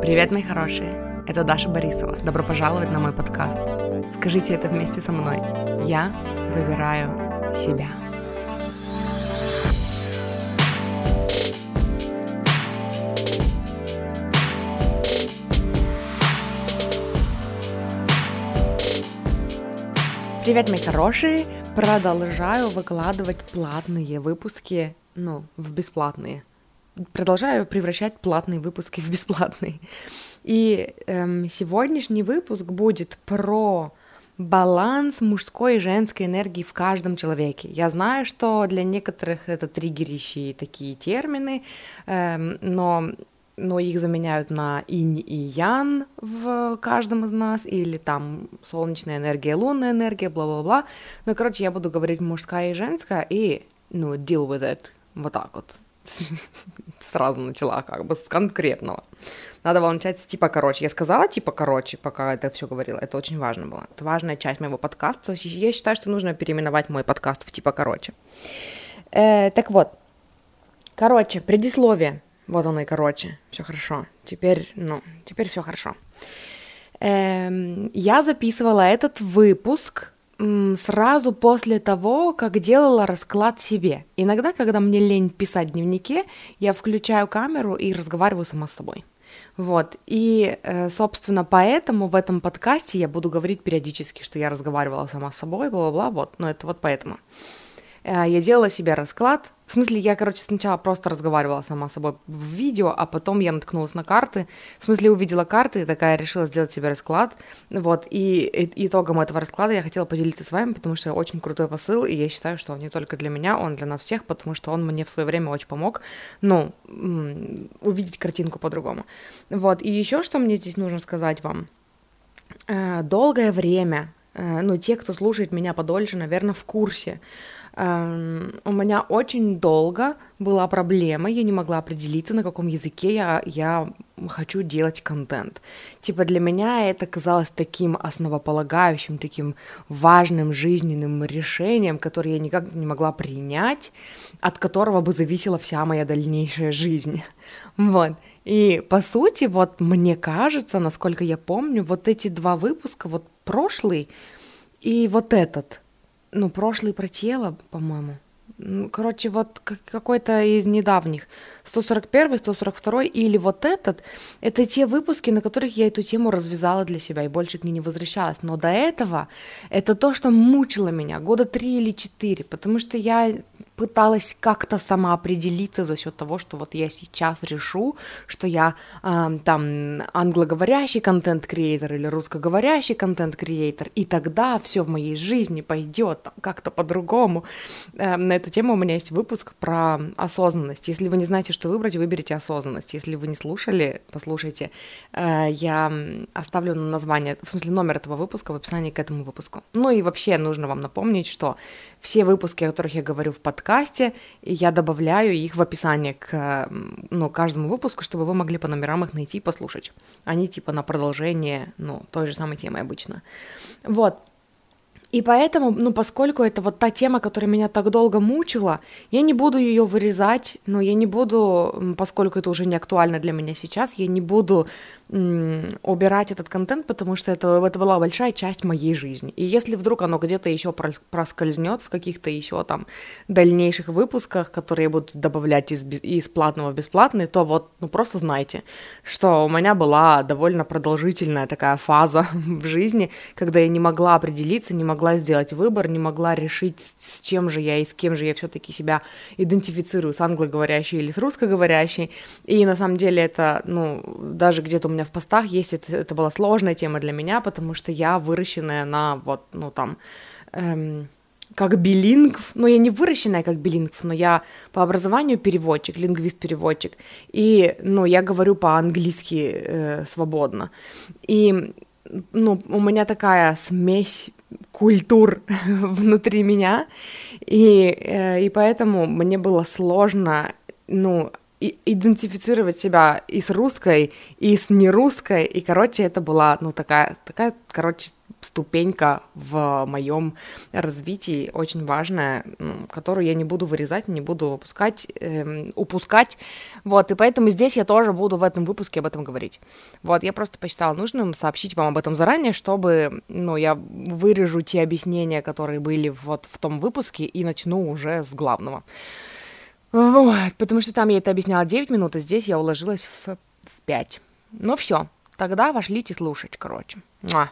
Привет, мои хорошие! Это Даша Борисова. Добро пожаловать на мой подкаст. Скажите это вместе со мной. Я выбираю себя. Привет, мои хорошие! Продолжаю выкладывать платные выпуски, ну, в бесплатные. Продолжаю превращать платные выпуски в бесплатные. И эм, сегодняшний выпуск будет про баланс мужской и женской энергии в каждом человеке. Я знаю, что для некоторых это триггерящие такие термины, эм, но но их заменяют на инь и ян в каждом из нас, или там солнечная энергия, лунная энергия, бла-бла-бла. Ну, короче, я буду говорить мужская и женская, и, ну, deal with it, вот так вот. Сразу начала как бы с конкретного. Надо было типа короче. Я сказала типа короче, пока это все говорила. Это очень важно было. Это важная часть моего подкаста. Я считаю, что нужно переименовать мой подкаст в типа короче. Э, так вот, короче, предисловие. Вот оно и короче. Все хорошо. Теперь, ну, теперь все хорошо. Эм, я записывала этот выпуск сразу после того, как делала расклад себе. Иногда, когда мне лень писать в дневнике, я включаю камеру и разговариваю сама с собой. Вот, и, э, собственно, поэтому в этом подкасте я буду говорить периодически, что я разговаривала сама с собой, бла-бла-бла, вот, но это вот поэтому. Э, я делала себе расклад. В смысле, я, короче, сначала просто разговаривала сама с собой в видео, а потом я наткнулась на карты. В смысле, увидела карты и такая решила сделать себе расклад. Вот, и итогом этого расклада я хотела поделиться с вами, потому что очень крутой посыл, и я считаю, что он не только для меня, он для нас всех, потому что он мне в свое время очень помог, ну, увидеть картинку по-другому. Вот, и еще что мне здесь нужно сказать вам. Э, долгое время, э, ну, те, кто слушает меня подольше, наверное, в курсе, у меня очень долго была проблема, я не могла определиться, на каком языке я, я хочу делать контент. Типа для меня это казалось таким основополагающим, таким важным жизненным решением, которое я никак не могла принять, от которого бы зависела вся моя дальнейшая жизнь. Вот. И по сути, вот мне кажется, насколько я помню, вот эти два выпуска, вот прошлый и вот этот – ну, прошлый про тело, по-моему. Ну, короче, вот какой-то из недавних. 141, 142 или вот этот, это те выпуски, на которых я эту тему развязала для себя и больше к ней не возвращалась. Но до этого это то, что мучило меня года три или четыре, потому что я пыталась как-то сама определиться за счет того, что вот я сейчас решу, что я э, там англоговорящий контент-креатор или русскоговорящий контент-креатор, и тогда все в моей жизни пойдет как-то по-другому. Э, на эту тему у меня есть выпуск про осознанность. Если вы не знаете, что выбрать, выберите осознанность. Если вы не слушали, послушайте. Э, я оставлю название, в смысле номер этого выпуска в описании к этому выпуску. Ну и вообще нужно вам напомнить, что все выпуски, о которых я говорю в подкасте, я добавляю их в описание к ну, каждому выпуску, чтобы вы могли по номерам их найти и послушать. Они типа на продолжение, ну, той же самой темы обычно. Вот, и поэтому, ну, поскольку это вот та тема, которая меня так долго мучила, я не буду ее вырезать, но я не буду, поскольку это уже не актуально для меня сейчас, я не буду убирать этот контент, потому что это, это была большая часть моей жизни. И если вдруг оно где-то еще проскользнет в каких-то еще там дальнейших выпусках, которые будут добавлять из, из платного в бесплатный, то вот, ну просто знайте, что у меня была довольно продолжительная такая фаза в жизни, когда я не могла определиться, не могла сделать выбор, не могла решить, с чем же я и с кем же я все-таки себя идентифицирую, с англоговорящей или с русскоговорящей. И на самом деле это, ну, даже где-то у в постах есть, это, это была сложная тема для меня, потому что я выращенная на вот, ну там, эм, как билингв, ну я не выращенная как билингв, но я по образованию переводчик, лингвист-переводчик, и, ну, я говорю по-английски э, свободно, и, ну, у меня такая смесь культур внутри меня, и, э, и поэтому мне было сложно, ну, идентифицировать себя и с русской, и с нерусской, и, короче, это была, ну, такая, такая, короче, ступенька в моем развитии, очень важная, которую я не буду вырезать, не буду выпускать, эм, упускать, вот, и поэтому здесь я тоже буду в этом выпуске об этом говорить. Вот, я просто посчитала нужным сообщить вам об этом заранее, чтобы, ну, я вырежу те объяснения, которые были вот в том выпуске, и начну уже с главного. Вот, потому что там я это объясняла 9 минут, а здесь я уложилась в, в 5. Ну все, тогда вошлите слушать, короче. Муа.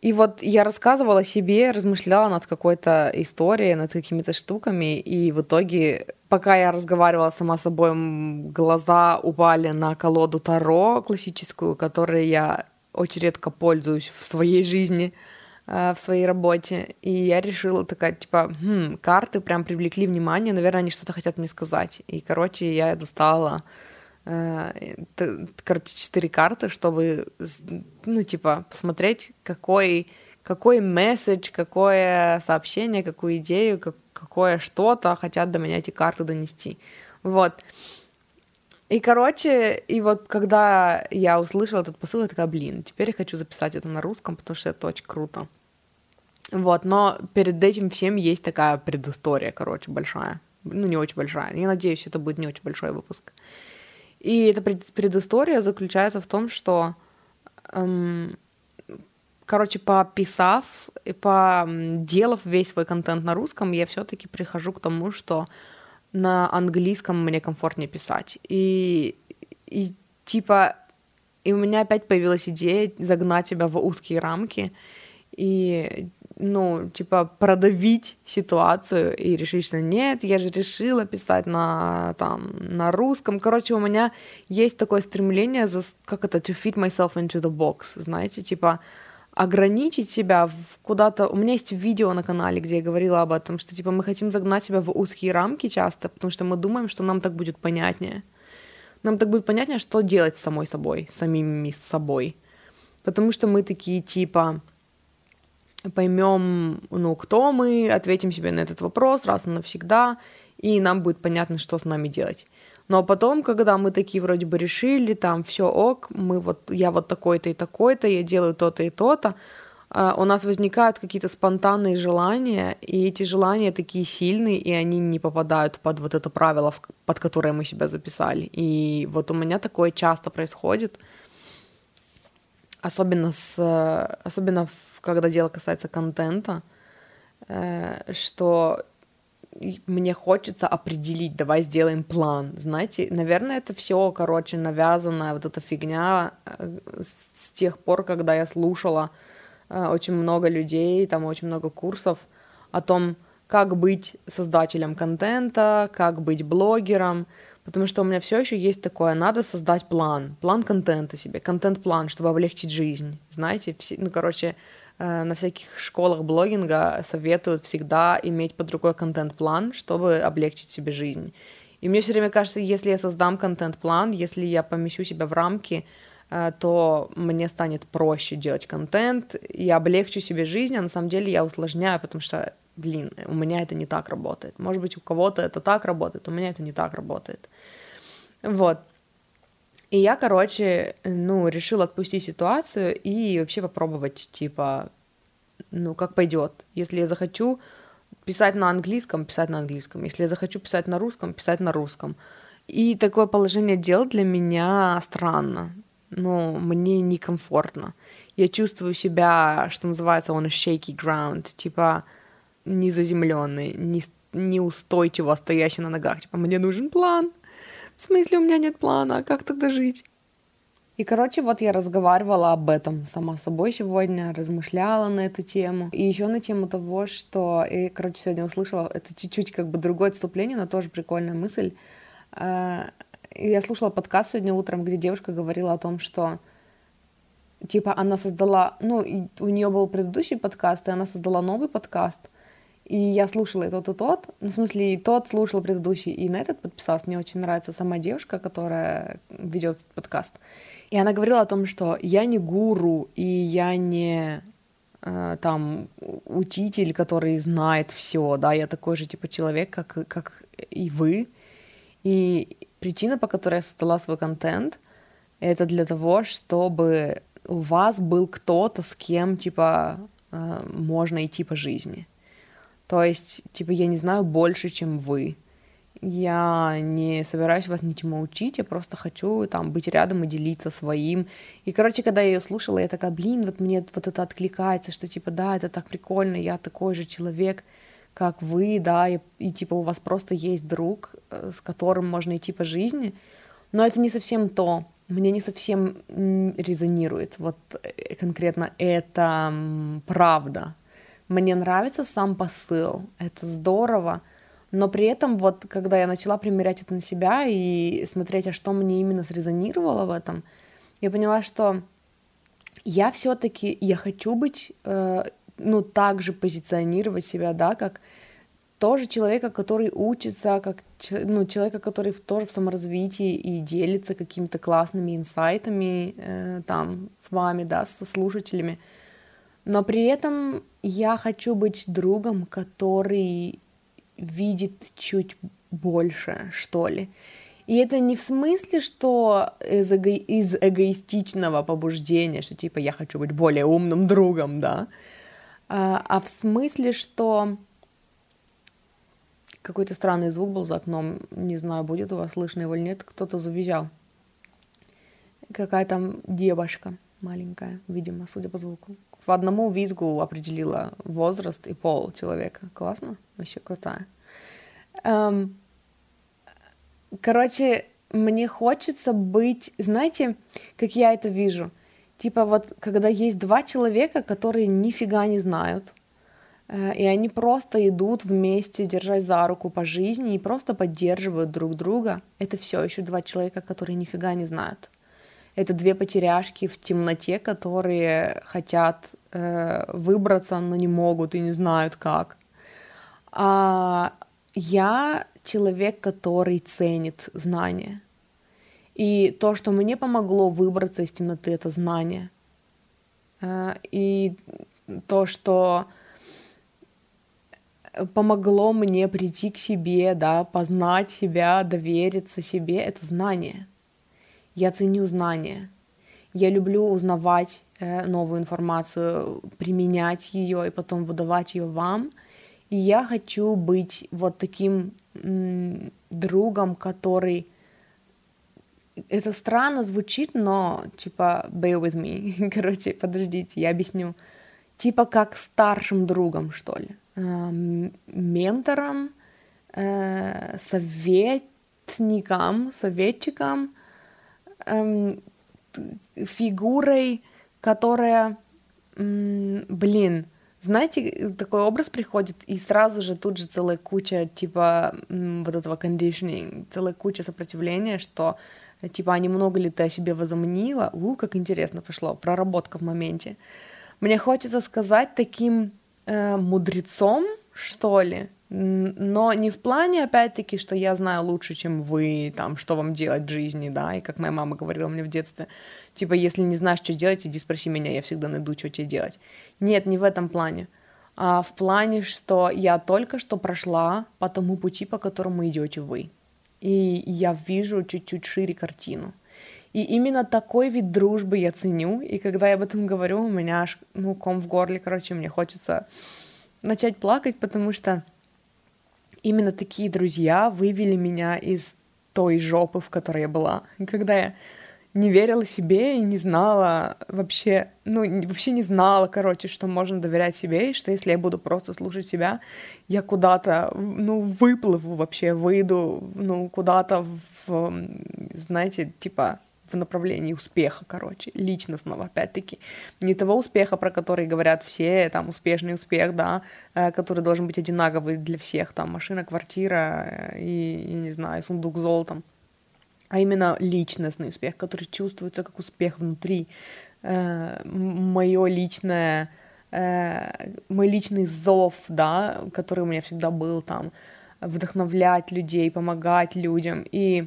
И вот я рассказывала себе, размышляла над какой-то историей, над какими-то штуками, и в итоге, пока я разговаривала сама с собой, глаза упали на колоду Таро классическую, которой я очень редко пользуюсь в своей жизни, в своей работе. И я решила такая, типа, хм, карты прям привлекли внимание, наверное, они что-то хотят мне сказать. И, короче, я достала Э, короче, четыре карты, чтобы, ну, типа, посмотреть, какой, какой месседж, какое сообщение, какую идею, как, какое что-то хотят до меня эти карты донести. Вот. И, короче, и вот когда я услышала этот посыл, я такая, блин, теперь я хочу записать это на русском, потому что это очень круто. Вот, но перед этим всем есть такая предыстория, короче, большая. Ну, не очень большая. Я надеюсь, это будет не очень большой выпуск. И эта предыстория заключается в том, что, эм, короче, пописав и поделав весь свой контент на русском, я все-таки прихожу к тому, что на английском мне комфортнее писать. И, и типа, и у меня опять появилась идея загнать тебя в узкие рамки и ну, типа, продавить ситуацию и решить, что нет, я же решила писать на, там, на русском. Короче, у меня есть такое стремление, за, как это, to fit myself into the box, знаете, типа, ограничить себя куда-то... У меня есть видео на канале, где я говорила об этом, что, типа, мы хотим загнать себя в узкие рамки часто, потому что мы думаем, что нам так будет понятнее. Нам так будет понятнее, что делать с самой собой, самими собой. Потому что мы такие, типа, поймем, ну, кто мы, ответим себе на этот вопрос раз и навсегда, и нам будет понятно, что с нами делать. Но потом, когда мы такие вроде бы решили, там все ок, мы вот, я вот такой-то и такой-то, я делаю то-то и то-то, а, у нас возникают какие-то спонтанные желания, и эти желания такие сильные, и они не попадают под вот это правило, под которое мы себя записали. И вот у меня такое часто происходит, особенно с, особенно когда дело касается контента, э, что мне хочется определить, давай сделаем план. Знаете, наверное, это все, короче, навязанная вот эта фигня э, с тех пор, когда я слушала э, очень много людей, там очень много курсов о том, как быть создателем контента, как быть блогером, потому что у меня все еще есть такое, надо создать план, план контента себе, контент-план, чтобы облегчить жизнь, знаете, все, ну, короче, Э, на всяких школах блогинга советуют всегда иметь под рукой контент-план, чтобы облегчить себе жизнь. И мне все время кажется, если я создам контент-план, если я помещу себя в рамки, э, то мне станет проще делать контент, я облегчу себе жизнь, а на самом деле я усложняю, потому что, блин, у меня это не так работает. Может быть, у кого-то это так работает, у меня это не так работает. Вот. И я, короче, ну, решила отпустить ситуацию и вообще попробовать, типа, ну, как пойдет. Если я захочу писать на английском, писать на английском. Если я захочу писать на русском, писать на русском. И такое положение дел для меня странно. Ну, мне некомфортно. Я чувствую себя, что называется, a shaky ground, типа незаземленный, не, неустойчиво стоящий на ногах. Типа, мне нужен план, в смысле, у меня нет плана, как тогда жить? И, короче, вот я разговаривала об этом сама собой сегодня, размышляла на эту тему. И еще на тему того, что... И, короче, сегодня услышала, это чуть-чуть как бы другое отступление, но тоже прикольная мысль. А, я слушала подкаст сегодня утром, где девушка говорила о том, что типа она создала, ну, у нее был предыдущий подкаст, и она создала новый подкаст — и я слушала и тот, и тот. Ну, в смысле, и тот слушал предыдущий, и на этот подписалась. Мне очень нравится сама девушка, которая ведет подкаст. И она говорила о том, что я не гуру, и я не э, там учитель, который знает все, да, я такой же типа человек, как, как и вы. И причина, по которой я создала свой контент, это для того, чтобы у вас был кто-то, с кем, типа, э, можно идти по жизни. То есть, типа, я не знаю больше, чем вы. Я не собираюсь вас ничему учить, я просто хочу там быть рядом и делиться своим. И, короче, когда я ее слушала, я такая, блин, вот мне вот это откликается, что типа, да, это так прикольно, я такой же человек, как вы, да, и, и типа у вас просто есть друг, э, с которым можно идти по жизни. Но это не совсем то. Мне не совсем резонирует вот э, конкретно это правда. Мне нравится сам посыл, это здорово, но при этом вот, когда я начала примерять это на себя и смотреть, а что мне именно срезонировало в этом, я поняла, что я все-таки, я хочу быть, э, ну, так же позиционировать себя, да, как тоже человека, который учится, как ну, человека, который тоже в саморазвитии и делится какими-то классными инсайтами э, там с вами, да, со слушателями. Но при этом я хочу быть другом, который видит чуть больше, что ли. И это не в смысле, что из, эго... из эгоистичного побуждения, что типа я хочу быть более умным другом, да, а, а в смысле, что какой-то странный звук был за окном, не знаю, будет у вас слышно его или нет, кто-то завизжал. Какая там девушка маленькая, видимо, судя по звуку. По одному визгу определила возраст и пол человека. Классно? Вообще крутая. Эм, короче, мне хочется быть, знаете, как я это вижу? Типа вот, когда есть два человека, которые нифига не знают, э, и они просто идут вместе, держась за руку по жизни и просто поддерживают друг друга, это все еще два человека, которые нифига не знают. Это две потеряшки в темноте, которые хотят э, выбраться, но не могут и не знают как. А я человек, который ценит знания. И то, что мне помогло выбраться из темноты, это знание. Э, и то, что помогло мне прийти к себе, да, познать себя, довериться себе, это знание. Я ценю знания. Я люблю узнавать э, новую информацию, применять ее и потом выдавать ее вам. И я хочу быть вот таким другом, который это странно звучит, но типа bear with me. Короче, подождите, я объясню. Типа как старшим другом, что ли. Э, ментором, э, советником, советчиком, э, фигурой, которая, блин, знаете, такой образ приходит, и сразу же тут же целая куча, типа, вот этого conditioning, целая куча сопротивления, что, типа, а немного ли ты о себе возомнила? У, как интересно пошло, проработка в моменте. Мне хочется сказать таким э, мудрецом, что ли, но не в плане, опять-таки, что я знаю лучше, чем вы, там, что вам делать в жизни, да, и как моя мама говорила мне в детстве, типа, если не знаешь, что делать, иди спроси меня, я всегда найду, что тебе делать. Нет, не в этом плане, а в плане, что я только что прошла по тому пути, по которому идете вы, и я вижу чуть-чуть шире картину. И именно такой вид дружбы я ценю, и когда я об этом говорю, у меня аж, ну, ком в горле, короче, мне хочется начать плакать, потому что именно такие друзья вывели меня из той жопы, в которой я была. Когда я не верила себе и не знала вообще, ну, вообще не знала, короче, что можно доверять себе, и что если я буду просто слушать себя, я куда-то, ну, выплыву вообще, выйду, ну, куда-то в, знаете, типа, в направлении успеха, короче, личностного, опять-таки. Не того успеха, про который говорят все, там, успешный успех, да, э, который должен быть одинаковый для всех, там, машина, квартира э, и, и не знаю, сундук с золотом, а именно личностный успех, который чувствуется как успех внутри, э, мое личное, мой личный зов, да, который у меня всегда был там, вдохновлять людей, помогать людям, и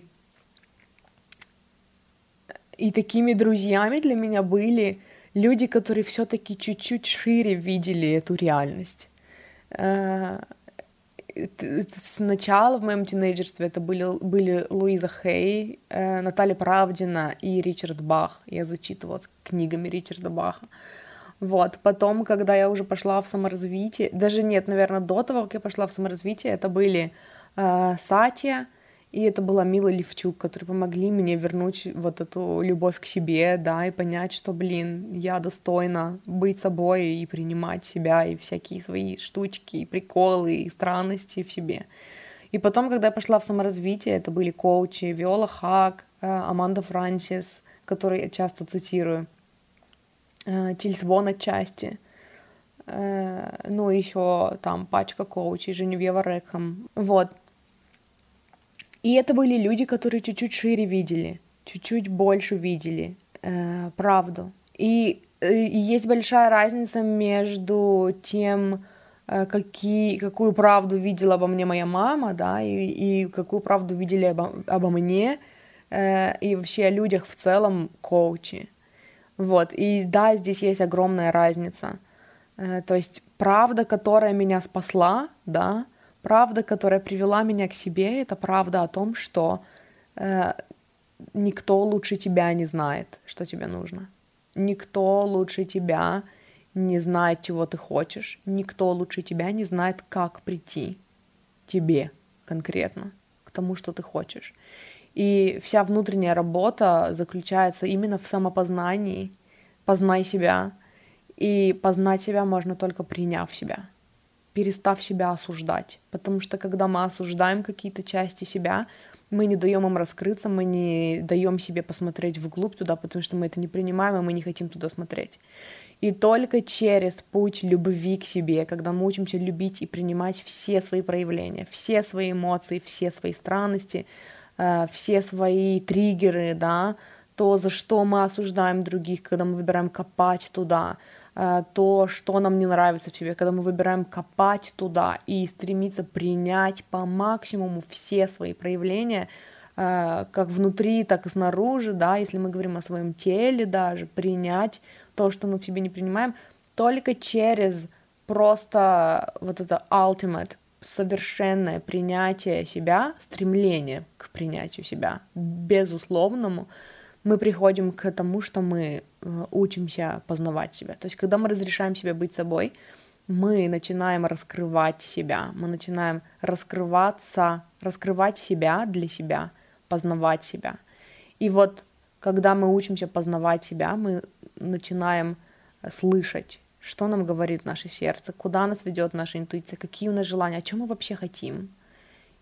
и такими друзьями для меня были люди, которые все-таки чуть-чуть шире видели эту реальность. Э, сначала в моем тинейджерстве это были, были Луиза Хей, э, Наталья Правдина и Ричард Бах. Я зачитывалась книгами Ричарда Баха. Вот, потом, когда я уже пошла в саморазвитие, даже нет, наверное, до того, как я пошла в саморазвитие, это были э, Сатия, и это была Мила Левчук, которые помогли мне вернуть вот эту любовь к себе, да, и понять, что, блин, я достойна быть собой и принимать себя, и всякие свои штучки, и приколы, и странности в себе. И потом, когда я пошла в саморазвитие, это были коучи Виола Хак, э, Аманда Франсис, которые я часто цитирую, э, Тильс Вон отчасти, э, ну, еще там пачка коучей, Женевьева Рекхам. Вот, и это были люди, которые чуть-чуть шире видели, чуть-чуть больше видели э, правду. И, э, есть большая разница между тем, э, какие, какую правду видела обо мне моя мама, да, и, и какую правду видели обо, обо мне, э, и вообще о людях в целом коучи. Вот, и да, здесь есть огромная разница. Э, то есть правда, которая меня спасла, да, Правда, которая привела меня к себе, это правда о том, что э, никто лучше тебя не знает, что тебе нужно. Никто лучше тебя не знает, чего ты хочешь. Никто лучше тебя не знает, как прийти тебе конкретно к тому, что ты хочешь. И вся внутренняя работа заключается именно в самопознании. Познай себя. И познать себя можно только приняв себя перестав себя осуждать. Потому что когда мы осуждаем какие-то части себя, мы не даем им раскрыться, мы не даем себе посмотреть вглубь туда, потому что мы это не принимаем, и мы не хотим туда смотреть. И только через путь любви к себе, когда мы учимся любить и принимать все свои проявления, все свои эмоции, все свои странности, э, все свои триггеры, да, то, за что мы осуждаем других, когда мы выбираем копать туда, то, что нам не нравится в себе, когда мы выбираем копать туда и стремиться принять по максимуму все свои проявления, э, как внутри, так и снаружи, да, если мы говорим о своем теле даже, принять то, что мы в себе не принимаем, только через просто вот это ultimate, совершенное принятие себя, стремление к принятию себя, безусловному, мы приходим к тому, что мы э, учимся познавать себя. То есть, когда мы разрешаем себе быть собой, мы начинаем раскрывать себя, мы начинаем раскрываться, раскрывать себя для себя, познавать себя. И вот, когда мы учимся познавать себя, мы начинаем слышать, что нам говорит наше сердце, куда нас ведет наша интуиция, какие у нас желания, о чем мы вообще хотим.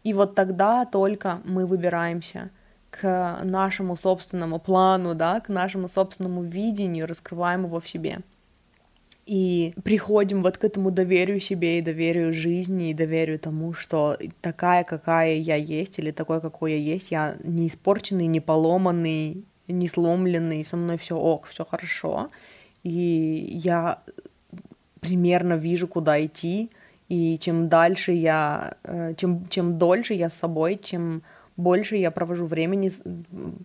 И вот тогда только мы выбираемся к нашему собственному плану, да, к нашему собственному видению, раскрываем его в себе. И приходим вот к этому доверию себе и доверию жизни, и доверию тому, что такая, какая я есть, или такой, какой я есть, я не испорченный, не поломанный, не сломленный, со мной все ок, все хорошо. И я примерно вижу, куда идти, и чем дальше я, э, чем, чем дольше я с собой, чем больше я провожу времени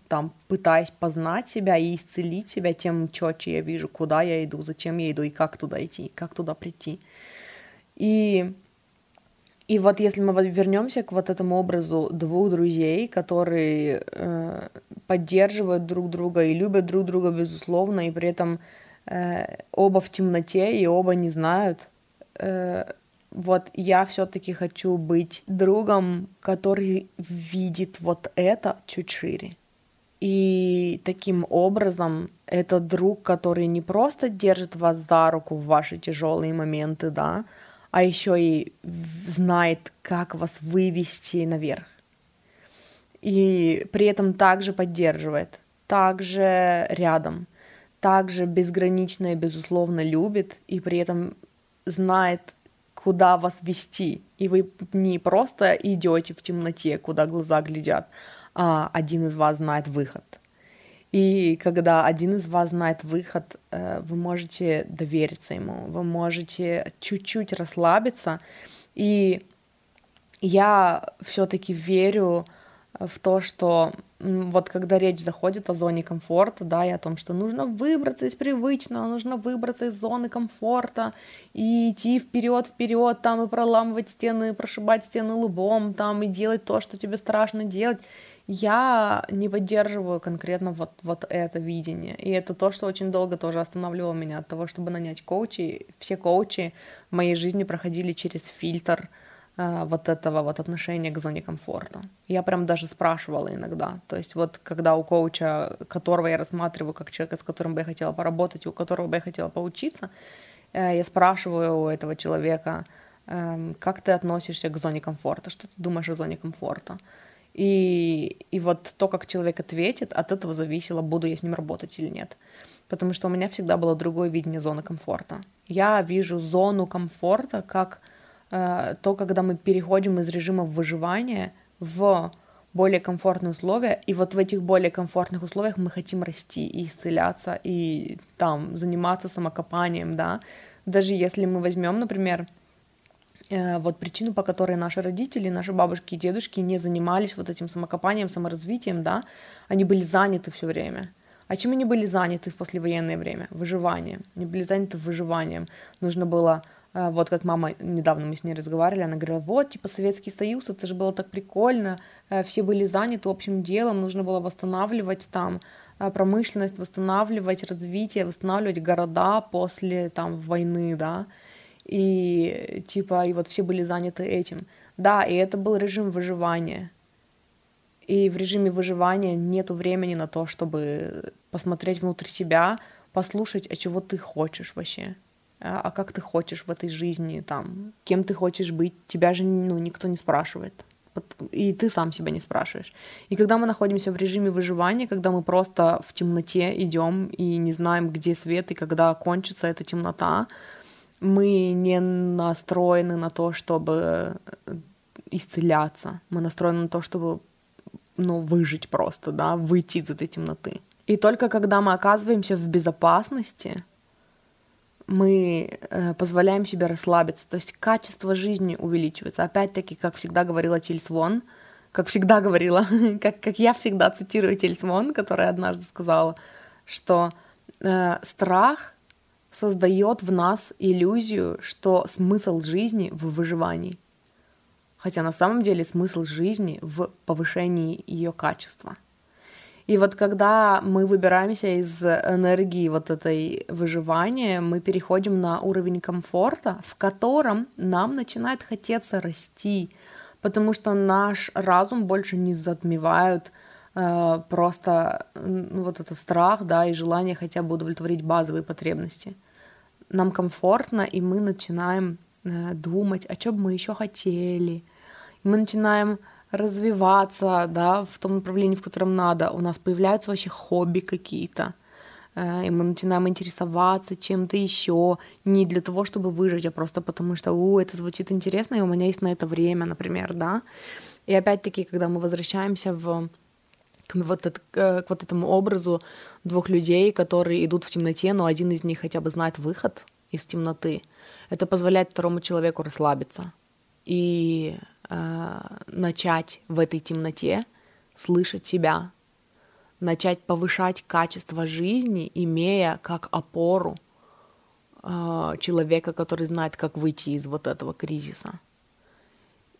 там, пытаясь познать себя и исцелить себя, тем четче я вижу, куда я иду, зачем я иду и как туда идти, как туда прийти. И, и вот если мы вернемся к вот этому образу двух друзей, которые э, поддерживают друг друга и любят друг друга, безусловно, и при этом э, оба в темноте и оба не знают, э, вот я все-таки хочу быть другом, который видит вот это чуть шире. И таким образом это друг, который не просто держит вас за руку в ваши тяжелые моменты, да, а еще и знает, как вас вывести наверх. И при этом также поддерживает, также рядом, также безгранично и безусловно любит, и при этом знает, куда вас вести. И вы не просто идете в темноте, куда глаза глядят, а один из вас знает выход. И когда один из вас знает выход, э, вы можете довериться ему, вы можете чуть-чуть расслабиться. И я все-таки верю в то, что вот когда речь заходит о зоне комфорта, да, и о том, что нужно выбраться из привычного, нужно выбраться из зоны комфорта и идти вперед, вперед, там и проламывать стены, прошибать стены лбом, там и делать то, что тебе страшно делать. Я не поддерживаю конкретно вот, вот это видение. И это то, что очень долго тоже останавливало меня от того, чтобы нанять коучей. Все коучи в моей жизни проходили через фильтр — вот этого вот отношения к зоне комфорта. Я прям даже спрашивала иногда. То есть вот когда у коуча, которого я рассматриваю как человека, с которым бы я хотела поработать, у которого бы я хотела поучиться, э, я спрашиваю у этого человека, эм, как ты относишься к зоне комфорта, что ты думаешь о зоне комфорта. И, и вот то, как человек ответит, от этого зависело, буду я с ним работать или нет. Потому что у меня всегда было другое видение зоны комфорта. Я вижу зону комфорта как Э, то, когда мы переходим из режима выживания в более комфортные условия, и вот в этих более комфортных условиях мы хотим расти и исцеляться, и там заниматься самокопанием, да, даже если мы возьмем, например, э, вот причину, по которой наши родители, наши бабушки и дедушки не занимались вот этим самокопанием, саморазвитием, да, они были заняты все время. А чем они были заняты в послевоенное время? Выживанием. Они были заняты выживанием. Нужно было вот как мама, недавно мы с ней разговаривали, она говорила, вот, типа, Советский Союз, это же было так прикольно, э, все были заняты общим делом, нужно было восстанавливать там э, промышленность, восстанавливать развитие, восстанавливать города после там войны, да, и типа, и вот все были заняты этим. Да, и это был режим выживания. И в режиме выживания нету времени на то, чтобы посмотреть внутрь себя, послушать, а чего ты хочешь вообще. А, а как ты хочешь в этой жизни, там, кем ты хочешь быть, тебя же ну, никто не спрашивает. И ты сам себя не спрашиваешь. И когда мы находимся в режиме выживания, когда мы просто в темноте идем и не знаем, где свет и когда кончится эта темнота, мы не настроены на то, чтобы э, исцеляться. Мы настроены на то, чтобы ну, выжить просто, да, выйти из этой темноты. И только когда мы оказываемся в безопасности, мы э, позволяем себе расслабиться, то есть качество жизни увеличивается. Опять-таки, как всегда говорила Тильс Вон, как всегда говорила, как, как я всегда цитирую Тильс Вон, которая однажды сказала, что э, страх создает в нас иллюзию, что смысл жизни в выживании. Хотя на самом деле смысл жизни в повышении ее качества. И вот когда мы выбираемся из энергии вот этой выживания, мы переходим на уровень комфорта, в котором нам начинает хотеться расти, потому что наш разум больше не затмевают э, просто ну, вот этот страх, да, и желание хотя бы удовлетворить базовые потребности. Нам комфортно, и мы начинаем э, думать, о чем мы еще хотели. Мы начинаем развиваться, да, в том направлении, в котором надо. У нас появляются вообще хобби какие-то, э, и мы начинаем интересоваться чем-то еще, не для того, чтобы выжить, а просто потому что, у, это звучит интересно, и у меня есть на это время, например, да. И опять-таки, когда мы возвращаемся в вот, это, к вот этому образу двух людей, которые идут в темноте, но один из них хотя бы знает выход из темноты, это позволяет второму человеку расслабиться. И э, начать в этой темноте слышать себя, начать повышать качество жизни, имея как опору э, человека, который знает, как выйти из вот этого кризиса.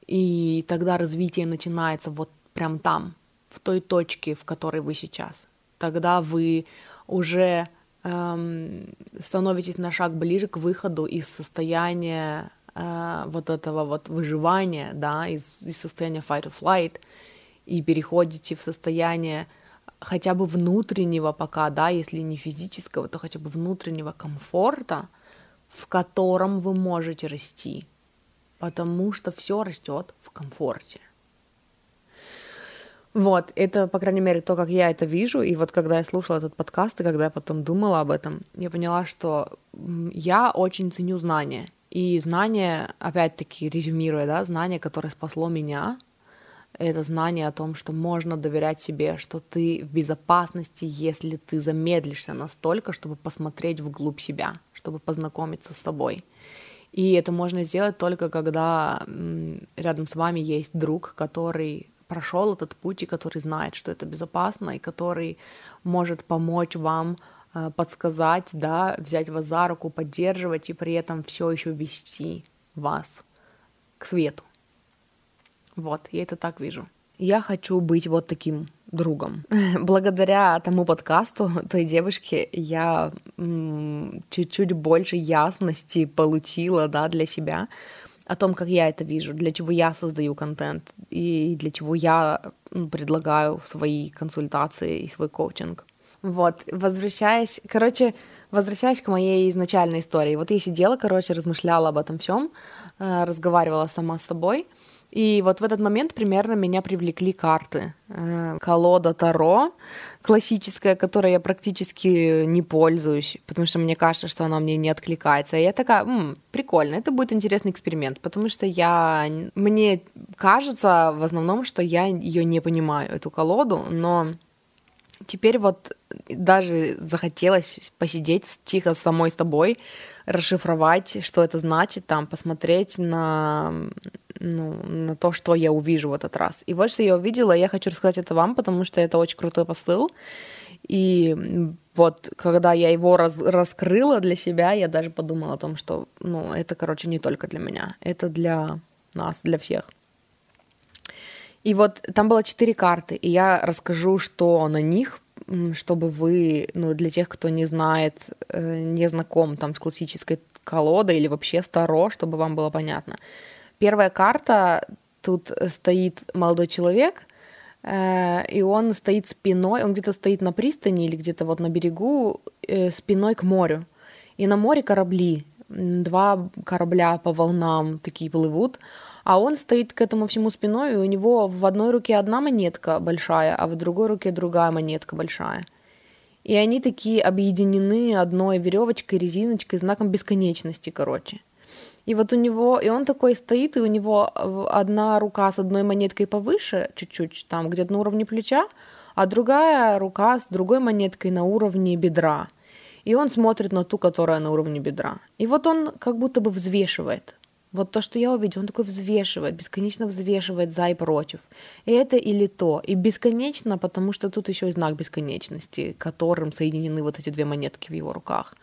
И тогда развитие начинается вот прям там, в той точке, в которой вы сейчас. Тогда вы уже эм, становитесь на шаг ближе к выходу из состояния э, вот этого вот выживания, да, из, из состояния fight or flight, и переходите в состояние хотя бы внутреннего пока, да, если не физического, то хотя бы внутреннего комфорта, в котором вы можете расти, потому что все растет в комфорте. Вот, это, по крайней мере, то, как я это вижу. И вот когда я слушала этот подкаст, и когда я потом думала об этом, я поняла, что я очень ценю знания. И знание, опять-таки, резюмируя, да, знание, которое спасло меня, это знание о том, что можно доверять себе, что ты в безопасности, если ты замедлишься настолько, чтобы посмотреть вглубь себя, чтобы познакомиться с собой. И это можно сделать только когда рядом с вами есть друг, который прошел этот путь и который знает, что это безопасно, и который может помочь вам подсказать, да, взять вас за руку, поддерживать и при этом все еще вести вас к свету. Вот, я это так вижу. Я хочу быть вот таким другом. Благодаря тому подкасту той девушки я чуть-чуть больше ясности получила, да, для себя о том, как я это вижу, для чего я создаю контент и для чего я предлагаю свои консультации и свой коучинг. Вот, возвращаясь, короче, возвращаясь к моей изначальной истории. Вот я сидела, короче, размышляла об этом всем, э, разговаривала сама с собой — и вот в этот момент примерно меня привлекли карты. Э, колода Таро классическая, которой я практически не пользуюсь, потому что мне кажется, что она мне не откликается. И я такая, М, прикольно, это будет интересный эксперимент, потому что я... Мне кажется в основном, что я ее не понимаю, эту колоду, но теперь вот даже захотелось посидеть тихо с самой с тобой, расшифровать, что это значит, там, посмотреть на, ну, на то, что я увижу в этот раз. И вот что я увидела, я хочу рассказать это вам, потому что это очень крутой посыл. И вот когда я его раз, раскрыла для себя, я даже подумала о том, что, ну, это, короче, не только для меня, это для нас, для всех. И вот там было четыре карты, и я расскажу, что на них, чтобы вы, ну, для тех, кто не знает, э, не знаком там с классической колодой или вообще старо, чтобы вам было понятно. Первая карта, тут стоит молодой человек, э, и он стоит спиной, он где-то стоит на пристани или где-то вот на берегу, э, спиной к морю. И на море корабли, два корабля по волнам такие плывут, а он стоит к этому всему спиной, и у него в одной руке одна монетка большая, а в другой руке другая монетка большая. И они такие объединены одной веревочкой, резиночкой, знаком бесконечности, короче. И вот у него, и он такой стоит, и у него одна рука с одной монеткой повыше, чуть-чуть, там где-то на уровне плеча, а другая рука с другой монеткой на уровне бедра. И он смотрит на ту, которая на уровне бедра. И вот он как будто бы взвешивает. Вот то, что я увидела, он такой взвешивает, бесконечно взвешивает за и против. И это или то. И бесконечно, потому что тут еще и знак бесконечности, которым соединены вот эти две монетки в его руках.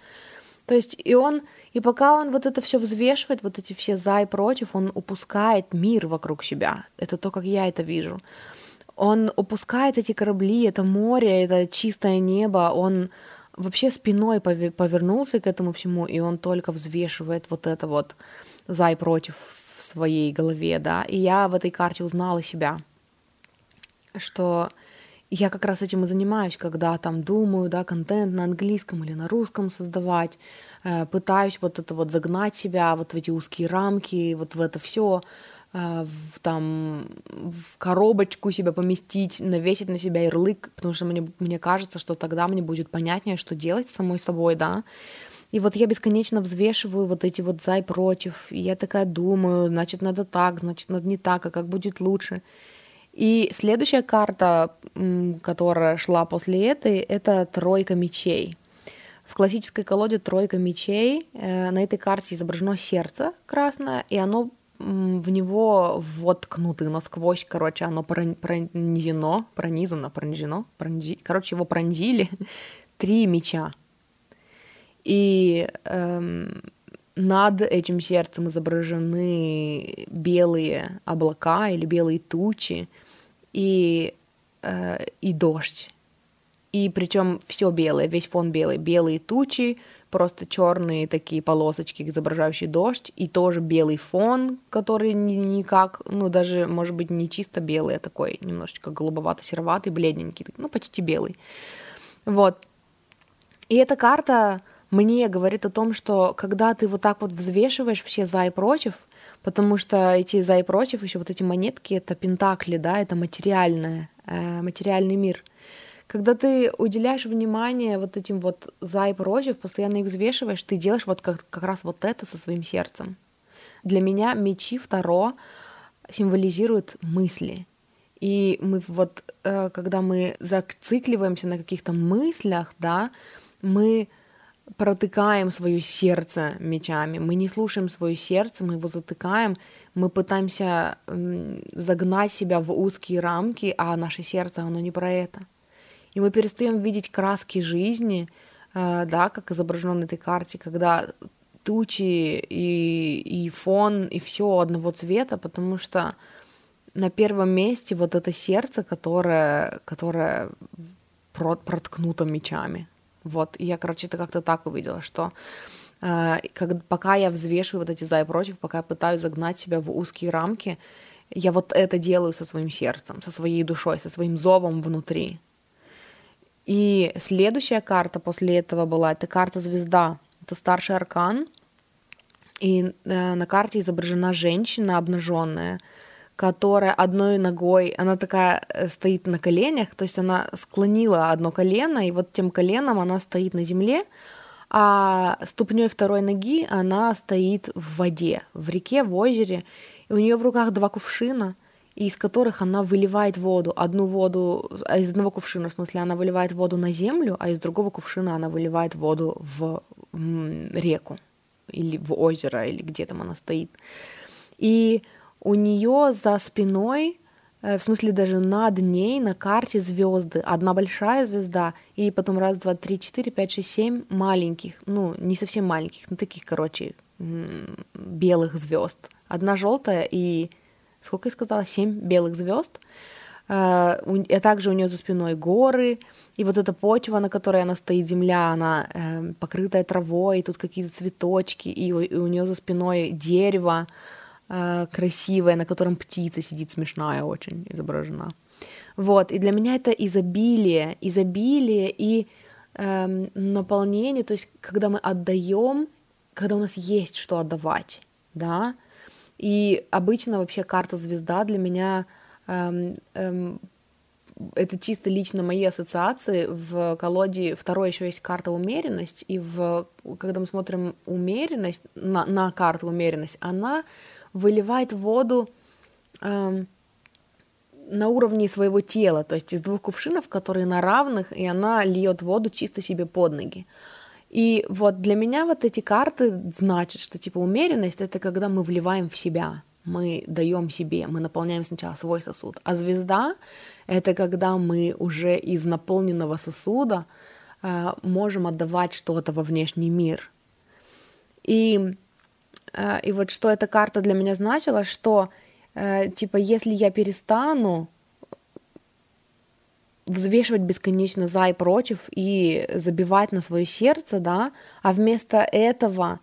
То есть и он, и пока он вот это все взвешивает, вот эти все за и против, он упускает мир вокруг себя. Это то, как я это вижу. Он упускает эти корабли, это море, это чистое небо, он вообще спиной повернулся к этому всему, и он только взвешивает вот это вот за и против в своей голове, да, и я в этой карте узнала себя, что я как раз этим и занимаюсь, когда там думаю, да, контент на английском или на русском создавать, э, пытаюсь вот это вот загнать себя вот в эти узкие рамки, вот в это все, э, в, там в коробочку себя поместить, навесить на себя ярлык, потому что мне, мне кажется, что тогда мне будет понятнее, что делать самой собой, да, и вот я бесконечно взвешиваю вот эти вот за и против. И я такая думаю, значит, надо так, значит, надо не так, а как будет лучше. И следующая карта, которая шла после этой, это тройка мечей. В классической колоде тройка мечей. Э, на этой карте изображено сердце красное, и оно в него воткнуты насквозь, короче, оно пронизено, пронизано, пронизено, пронзи... короче, его пронзили три меча. И эм, над этим сердцем изображены белые облака или белые тучи и, э, и дождь. И причем все белое, весь фон белый. Белые тучи, просто черные такие полосочки, изображающие дождь, и тоже белый фон, который никак, ну даже, может быть, не чисто белый, а такой немножечко голубовато-сероватый, бледненький, ну почти белый. Вот. И эта карта мне говорит о том, что когда ты вот так вот взвешиваешь все за и против, потому что эти за и против, еще вот эти монетки, это пентакли, да, это материальное, э, материальный мир. Когда ты уделяешь внимание вот этим вот за и против, постоянно их взвешиваешь, ты делаешь вот как, как раз вот это со своим сердцем. Для меня мечи второ символизируют мысли. И мы вот, э, когда мы зацикливаемся на каких-то мыслях, да, мы протыкаем свое сердце мечами, мы не слушаем свое сердце, мы его затыкаем, мы пытаемся загнать себя в узкие рамки, а наше сердце, оно не про это. И мы перестаем видеть краски жизни, э, да, как изображено на этой карте, когда тучи и, и фон, и все одного цвета, потому что на первом месте вот это сердце, которое, которое проткнуто мечами. Вот, и я, короче, это как-то так увидела, что э, как, пока я взвешиваю вот эти за и против, пока я пытаюсь загнать себя в узкие рамки, я вот это делаю со своим сердцем, со своей душой, со своим зовом внутри. И следующая карта после этого была, это карта звезда, это старший аркан, и э, на карте изображена женщина обнаженная, которая одной ногой, она такая э, стоит на коленях, то есть она склонила одно колено, и вот тем коленом она стоит на земле, а ступней второй ноги она стоит в воде, в реке, в озере, и у нее в руках два кувшина, из которых она выливает воду. Одну воду, а из одного кувшина, в смысле, она выливает воду на землю, а из другого кувшина она выливает воду в реку или в озеро, или где там она стоит. И у нее за спиной, э, в смысле даже над ней на карте звезды. Одна большая звезда, и потом раз, два, три, четыре, пять, шесть, семь маленьких, ну, не совсем маленьких, но таких, короче, белых звезд. Одна желтая и, сколько я сказала, семь белых звезд. А также у нее за спиной горы, и вот эта почва, на которой она стоит, земля, она э, покрытая травой, и тут какие-то цветочки, и у, и у нее за спиной дерево, э, красивая, на котором птица сидит, смешная очень изображена. Вот, и для меня это изобилие, изобилие и э, наполнение, то есть когда мы отдаем, когда у нас есть что отдавать, да, и обычно вообще карта звезда для меня эм, эм, это чисто лично мои ассоциации. В колоде второй еще есть карта умеренность, и в, когда мы смотрим умеренность, на, на карту умеренность, она выливает воду э, на уровне своего тела, то есть из двух кувшинов, которые на равных, и она льет воду чисто себе под ноги. И вот для меня вот эти карты значат, что типа умеренность это когда мы вливаем в себя, мы даем себе, мы наполняем сначала свой сосуд, а звезда это когда мы уже из наполненного сосуда э, можем отдавать что-то во внешний мир. И и вот что эта карта для меня значила, что э, типа если я перестану взвешивать бесконечно за и против и забивать на свое сердце, да, а вместо этого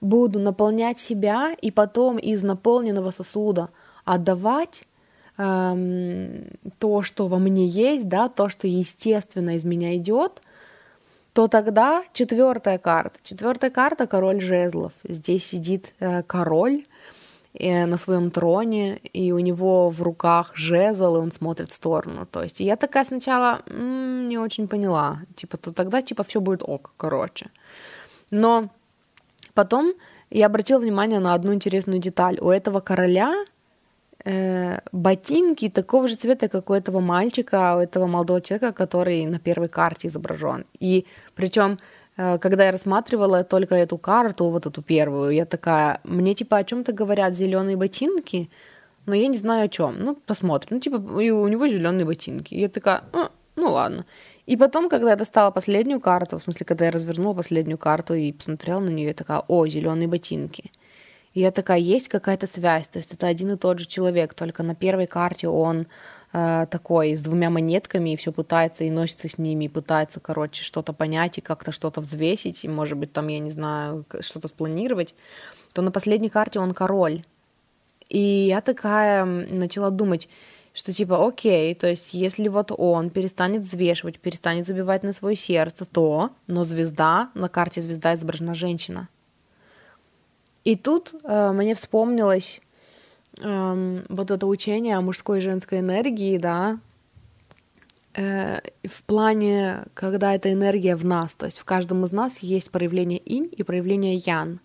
буду наполнять себя и потом из наполненного сосуда отдавать эм, то, что во мне есть, да, то, что естественно из меня идет, то тогда четвертая карта. Четвертая карта король жезлов. Здесь сидит э, король э, на своем троне, и у него в руках жезл, и он смотрит в сторону. То есть я такая сначала м-м, не очень поняла. Типа, то тогда типа все будет ок, короче. Но потом я обратила внимание на одну интересную деталь. У этого короля ботинки такого же цвета, как у этого мальчика, у этого молодого человека, который на первой карте изображен. И причем, э, когда я рассматривала только эту карту, вот эту первую, я такая, мне типа о чем-то говорят зеленые ботинки, но я не знаю о чем. Ну, посмотрим. Ну, типа, и у него зеленые ботинки. И я такая, а, ну ладно. И потом, когда я достала последнюю карту, в смысле, когда я развернула последнюю карту и посмотрела на нее, я такая, о, зеленые ботинки. И я такая, есть какая-то связь, то есть это один и тот же человек, только на первой карте он э, такой с двумя монетками и все пытается и носится с ними, и пытается, короче, что-то понять и как-то что-то взвесить, и, может быть, там, я не знаю, что-то спланировать, то на последней карте он король. И я такая начала думать, что типа, окей, то есть если вот он перестанет взвешивать, перестанет забивать на свое сердце, то, но звезда, на карте звезда изображена женщина. И тут э, мне вспомнилось э, вот это учение о мужской и женской энергии, да, э, в плане, когда эта энергия в нас, то есть в каждом из нас есть проявление инь и проявление ян.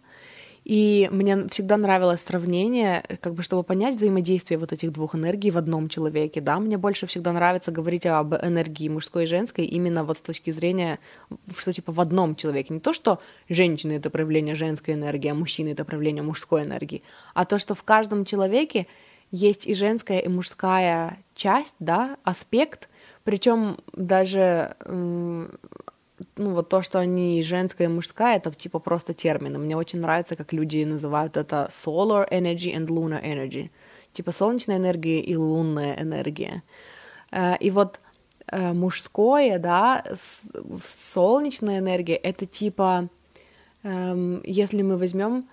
И мне всегда нравилось сравнение, как бы чтобы понять взаимодействие вот этих двух энергий в одном человеке, да, мне больше всегда нравится говорить об энергии мужской и женской именно вот с точки зрения, что типа в одном человеке, не то, что женщина — это проявление женской энергии, а мужчина — это проявление мужской энергии, а то, что в каждом человеке есть и женская, и мужская часть, да, аспект, причем даже ну, вот то, что они женская и мужская, это типа просто термины. Мне очень нравится, как люди называют это solar energy and lunar energy. Типа солнечная энергия и лунная энергия. Э, и вот э, мужское, да, солнечная энергия, это типа, эм, если мы возьмем,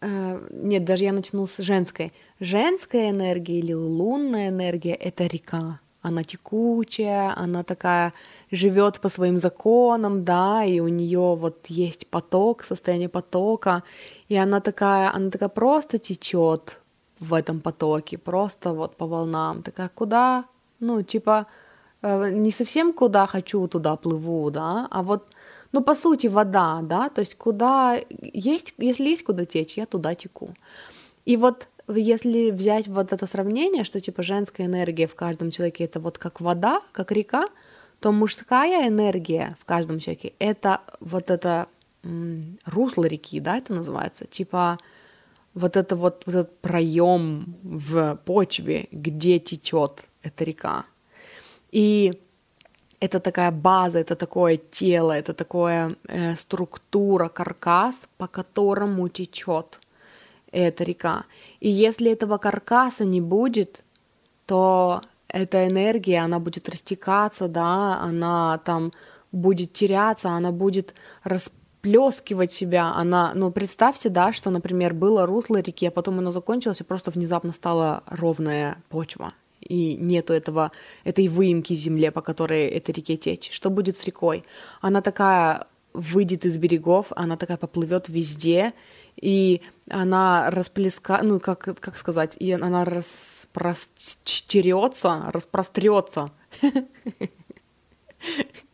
э, нет, даже я начну с женской. Женская энергия или лунная энергия — это река. Она текучая, она такая живет по своим законам, да, и у нее вот есть поток, состояние потока, и она такая, она такая просто течет в этом потоке, просто вот по волнам, такая куда, ну типа э, не совсем куда хочу, туда плыву, да, а вот, ну по сути вода, да, то есть куда есть, если есть куда течь, я туда теку. И вот если взять вот это сравнение, что типа женская энергия в каждом человеке это вот как вода, как река, то мужская энергия в каждом человеке — это вот это м, русло реки, да, это называется, типа вот это вот, вот этот проем в почве, где течет эта река. И это такая база, это такое тело, это такое э, структура, каркас, по которому течет эта река. И если этого каркаса не будет, то эта энергия, она будет растекаться, да, она там будет теряться, она будет расплескивать себя, она, ну, представьте, да, что, например, было русло реки, а потом оно закончилось, и просто внезапно стала ровная почва, и нету этого, этой выемки земле, по которой этой реке течь. Что будет с рекой? Она такая выйдет из берегов, она такая поплывет везде, и она расплеска, ну как как сказать, и она распростерется, распрострется.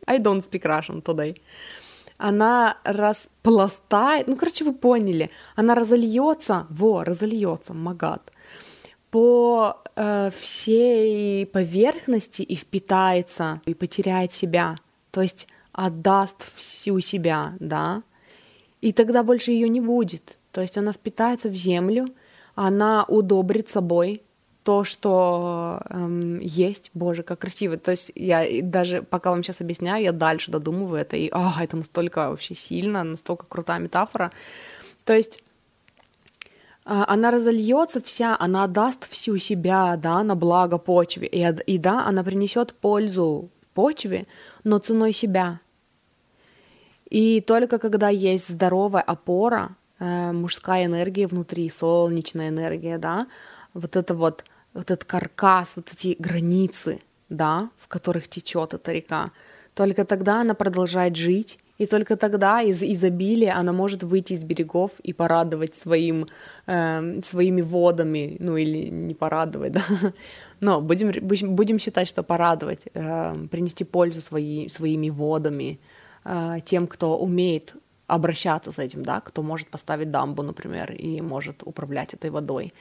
I don't speak Russian today. Она распластает, ну короче вы поняли, она разольется, во, разольется, магат, по э, всей поверхности и впитается и потеряет себя, то есть отдаст всю себя, да, и тогда больше ее не будет. То есть она впитается в землю, она удобрит собой то, что эм, есть, боже, как красиво. То есть я даже, пока вам сейчас объясняю, я дальше додумываю это, и а, это настолько вообще сильно, настолько крутая метафора. То есть а, она разольется вся, она отдаст всю себя, да, на благо почве, и, и да, она принесет пользу почве, но ценой себя. И только когда есть здоровая опора, э, мужская энергия внутри, солнечная энергия, да, вот это вот, вот этот каркас, вот эти границы, да, в которых течет эта река, только тогда она продолжает жить, и только тогда из изобилия она может выйти из берегов и порадовать своим, э, своими водами, ну или не порадовать, да, но будем, будем считать, что порадовать, э, принести пользу свои, своими водами, тем, кто умеет обращаться с этим, да, кто может поставить дамбу, например, и может управлять этой водой.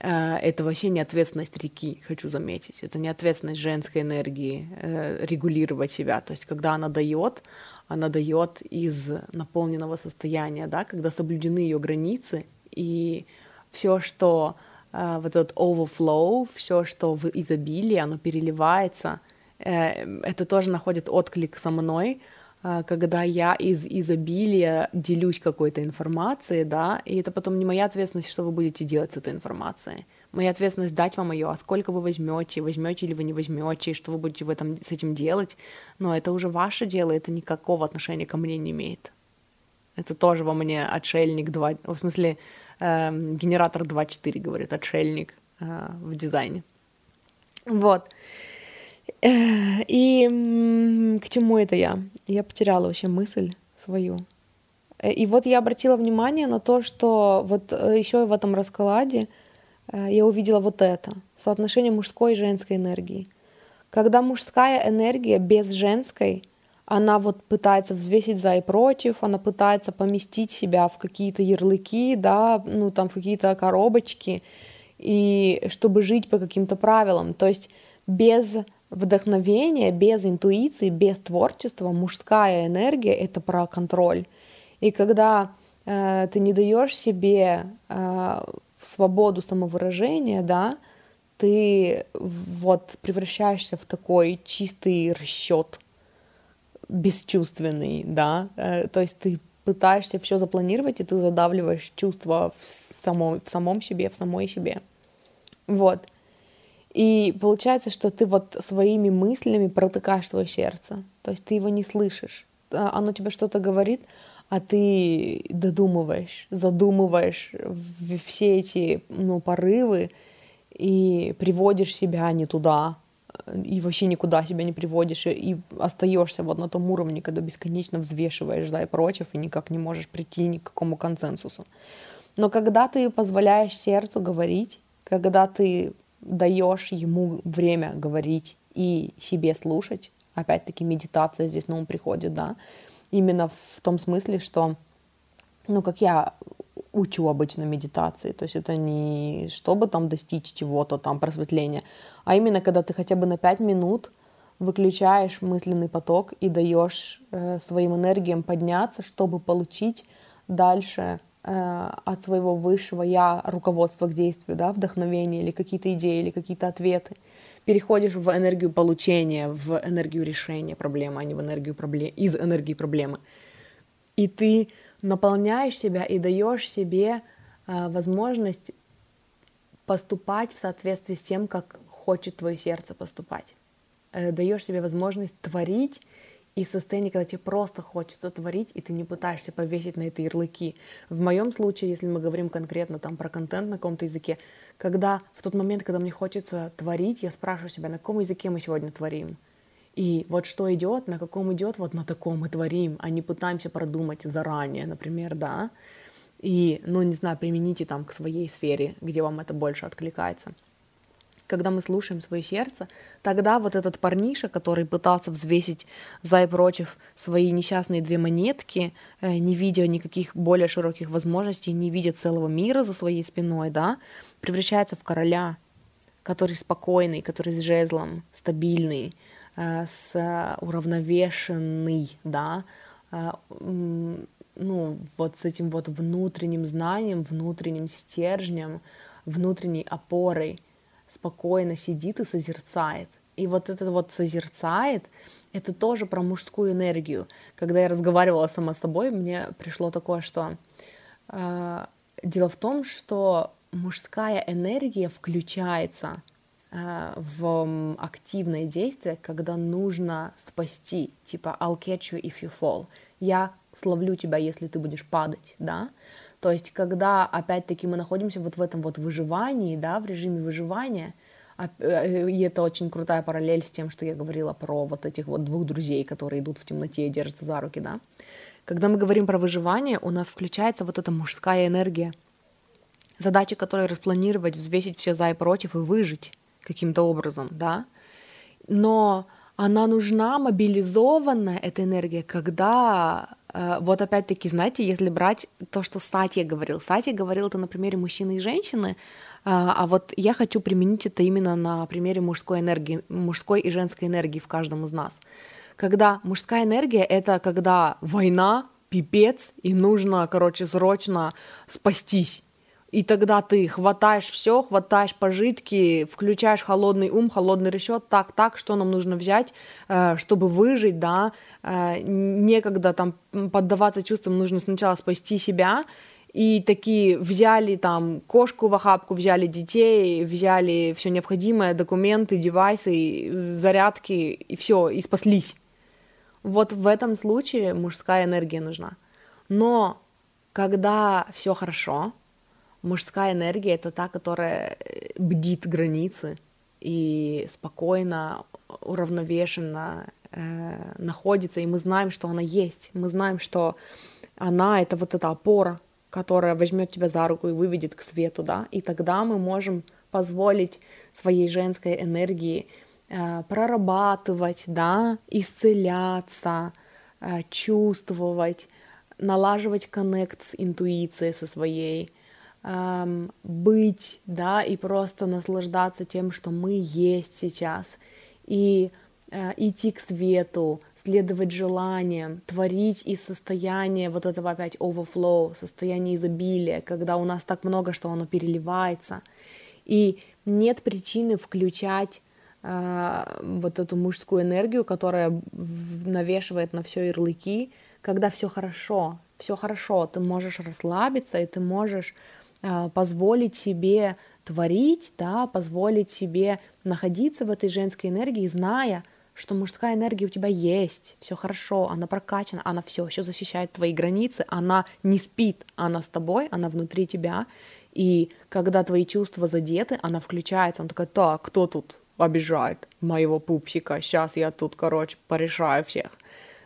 Э, это вообще не ответственность реки, хочу заметить. Это не ответственность женской энергии э, регулировать себя. То есть, когда она дает, она дает из наполненного состояния, да, когда соблюдены ее границы, и все, что вот этот overflow, все, что в изобилии, оно переливается, это тоже находит отклик со мной, когда я из изобилия делюсь какой-то информацией, да, и это потом не моя ответственность, что вы будете делать с этой информацией. Моя ответственность дать вам ее, а сколько вы возьмете, возьмете или вы не возьмете, что вы будете в этом, с этим делать, но это уже ваше дело, это никакого отношения ко мне не имеет. Это тоже во мне отшельник 2, в смысле э, генератор 2.4 говорит, отшельник э, в дизайне. Вот. И к чему это я? Я потеряла вообще мысль свою. Э, и вот я обратила внимание на то, что вот э, еще в этом раскладе э, я увидела вот это, соотношение мужской и женской энергии. Когда мужская энергия без женской, она вот пытается взвесить за и против, она пытается поместить себя в какие-то ярлыки, да, ну там в какие-то коробочки, и чтобы жить по каким-то правилам. То есть без вдохновения, без интуиции, без творчества мужская энергия это про контроль. И когда э, ты не даешь себе э, свободу самовыражения, да, ты вот превращаешься в такой чистый расчет, бесчувственный, да, э, то есть ты пытаешься все запланировать, и ты задавливаешь чувства в, само, в самом себе, в самой себе. Вот. И получается, что ты вот своими мыслями протыкаешь свое сердце. То есть ты его не слышишь. А, оно тебе что-то говорит, а ты додумываешь, задумываешь все эти ну, порывы и приводишь себя не туда, и вообще никуда себя не приводишь, и остаешься вот на том уровне, когда бесконечно взвешиваешь за и против, и никак не можешь прийти ни к какому консенсусу. Но когда ты позволяешь сердцу говорить, когда ты даешь ему время говорить и себе слушать, опять-таки медитация здесь на ум приходит, да, именно в том смысле, что, ну, как я учу обычно медитации, то есть это не чтобы там достичь чего-то там просветления, а именно когда ты хотя бы на пять минут выключаешь мысленный поток и даешь э, своим энергиям подняться, чтобы получить дальше от своего высшего я руководство к действию, да, вдохновение или какие-то идеи или какие-то ответы. Переходишь в энергию получения, в энергию решения проблемы, а не в энергию проблем, из энергии проблемы. И ты наполняешь себя и даешь себе э, возможность поступать в соответствии с тем, как хочет твое сердце поступать. Э, даешь себе возможность творить и состояние, когда тебе просто хочется творить, и ты не пытаешься повесить на это ярлыки. В моем случае, если мы говорим конкретно там про контент на каком-то языке, когда в тот момент, когда мне хочется творить, я спрашиваю себя, на каком языке мы сегодня творим. И вот что идет, на каком идет, вот на таком мы творим, а не пытаемся продумать заранее, например, да. И, ну, не знаю, примените там к своей сфере, где вам это больше откликается когда мы слушаем свое сердце, тогда вот этот парниша, который пытался взвесить за и против свои несчастные две монетки, э, не видя никаких более широких возможностей, не видя целого мира за своей спиной, да, превращается в короля, который спокойный, который с жезлом, стабильный, э, с уравновешенный, да, э, ну, вот с этим вот внутренним знанием, внутренним стержнем, внутренней опорой – спокойно сидит и созерцает. И вот это вот созерцает, это тоже про мужскую энергию. Когда я разговаривала сама с собой, мне пришло такое, что э, дело в том, что мужская энергия включается э, в активное действие, когда нужно спасти, типа I'll catch you if you fall. Я словлю тебя, если ты будешь падать, да. То есть, когда, опять-таки, мы находимся вот в этом вот выживании, да, в режиме выживания, э, и это очень крутая параллель с тем, что я говорила про вот этих вот двух друзей, которые идут в темноте и держатся за руки, да. Когда мы говорим про выживание, у нас включается вот эта мужская энергия, задача которой распланировать, взвесить все за и против и выжить каким-то образом, да. Но она нужна, мобилизованная, эта энергия, когда вот опять-таки, знаете, если брать то, что Сатья говорил. Сатья говорил это на примере мужчины и женщины, а, а вот я хочу применить это именно на примере мужской энергии, мужской и женской энергии в каждом из нас. Когда мужская энергия — это когда война, пипец, и нужно, короче, срочно спастись. И тогда ты хватаешь все, хватаешь пожитки, включаешь холодный ум, холодный расчет, так, так, что нам нужно взять, э, чтобы выжить, да, э, некогда там поддаваться чувствам, нужно сначала спасти себя, и такие взяли там кошку в охапку, взяли детей, взяли все необходимое, документы, девайсы, зарядки, и все, и спаслись. Вот в этом случае мужская энергия нужна. Но когда все хорошо, мужская энергия это та, которая э, бдит границы и спокойно, уравновешенно э, находится, и мы знаем, что она есть, мы знаем, что она это вот эта опора, которая возьмет тебя за руку и выведет к свету, да, и тогда мы можем позволить своей женской энергии э, прорабатывать, да, исцеляться, э, чувствовать, налаживать коннект с интуицией со своей, эм, быть, да, и просто наслаждаться тем, что мы есть сейчас, и э, идти к свету, следовать желаниям, творить из состояния вот этого опять overflow, состояния изобилия, когда у нас так много, что оно переливается, и нет причины включать э, вот эту мужскую энергию, которая навешивает на все ярлыки, когда все хорошо, все хорошо, ты можешь расслабиться, и ты можешь позволить себе творить, да, позволить себе находиться в этой женской энергии, зная, что мужская энергия у тебя есть, все хорошо, она прокачана, она все еще защищает твои границы, она не спит, она с тобой, она внутри тебя, и когда твои чувства задеты, она включается, она такая, так, кто тут обижает моего пупсика, сейчас я тут, короче, порешаю всех,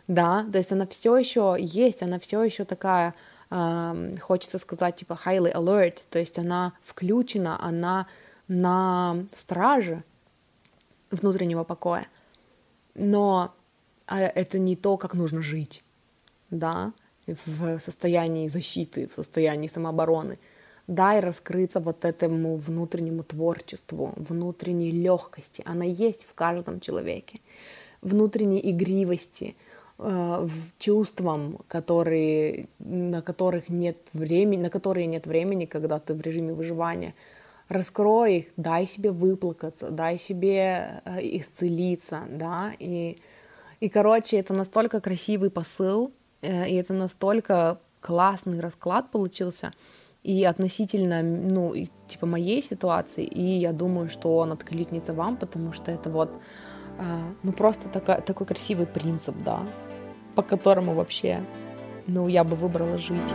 да, то есть она все еще есть, она все еще такая, хочется сказать, типа highly alert, то есть она включена, она на страже внутреннего покоя, но а, это не то, как нужно жить, да, в состоянии защиты, в состоянии самообороны. Дай раскрыться вот этому внутреннему творчеству, внутренней легкости. Она есть в каждом человеке. Внутренней игривости, чувствам, которые, на которых нет времени, на которые нет времени, когда ты в режиме выживания. Раскрой их, дай себе выплакаться, дай себе э, исцелиться, да, и, и, короче, это настолько красивый посыл, э, и это настолько классный расклад получился, и относительно, ну, и, типа моей ситуации, и я думаю, что он откликнется вам, потому что это вот, э, ну, просто такая, такой красивый принцип, да, по которому вообще, ну, я бы выбрала жить.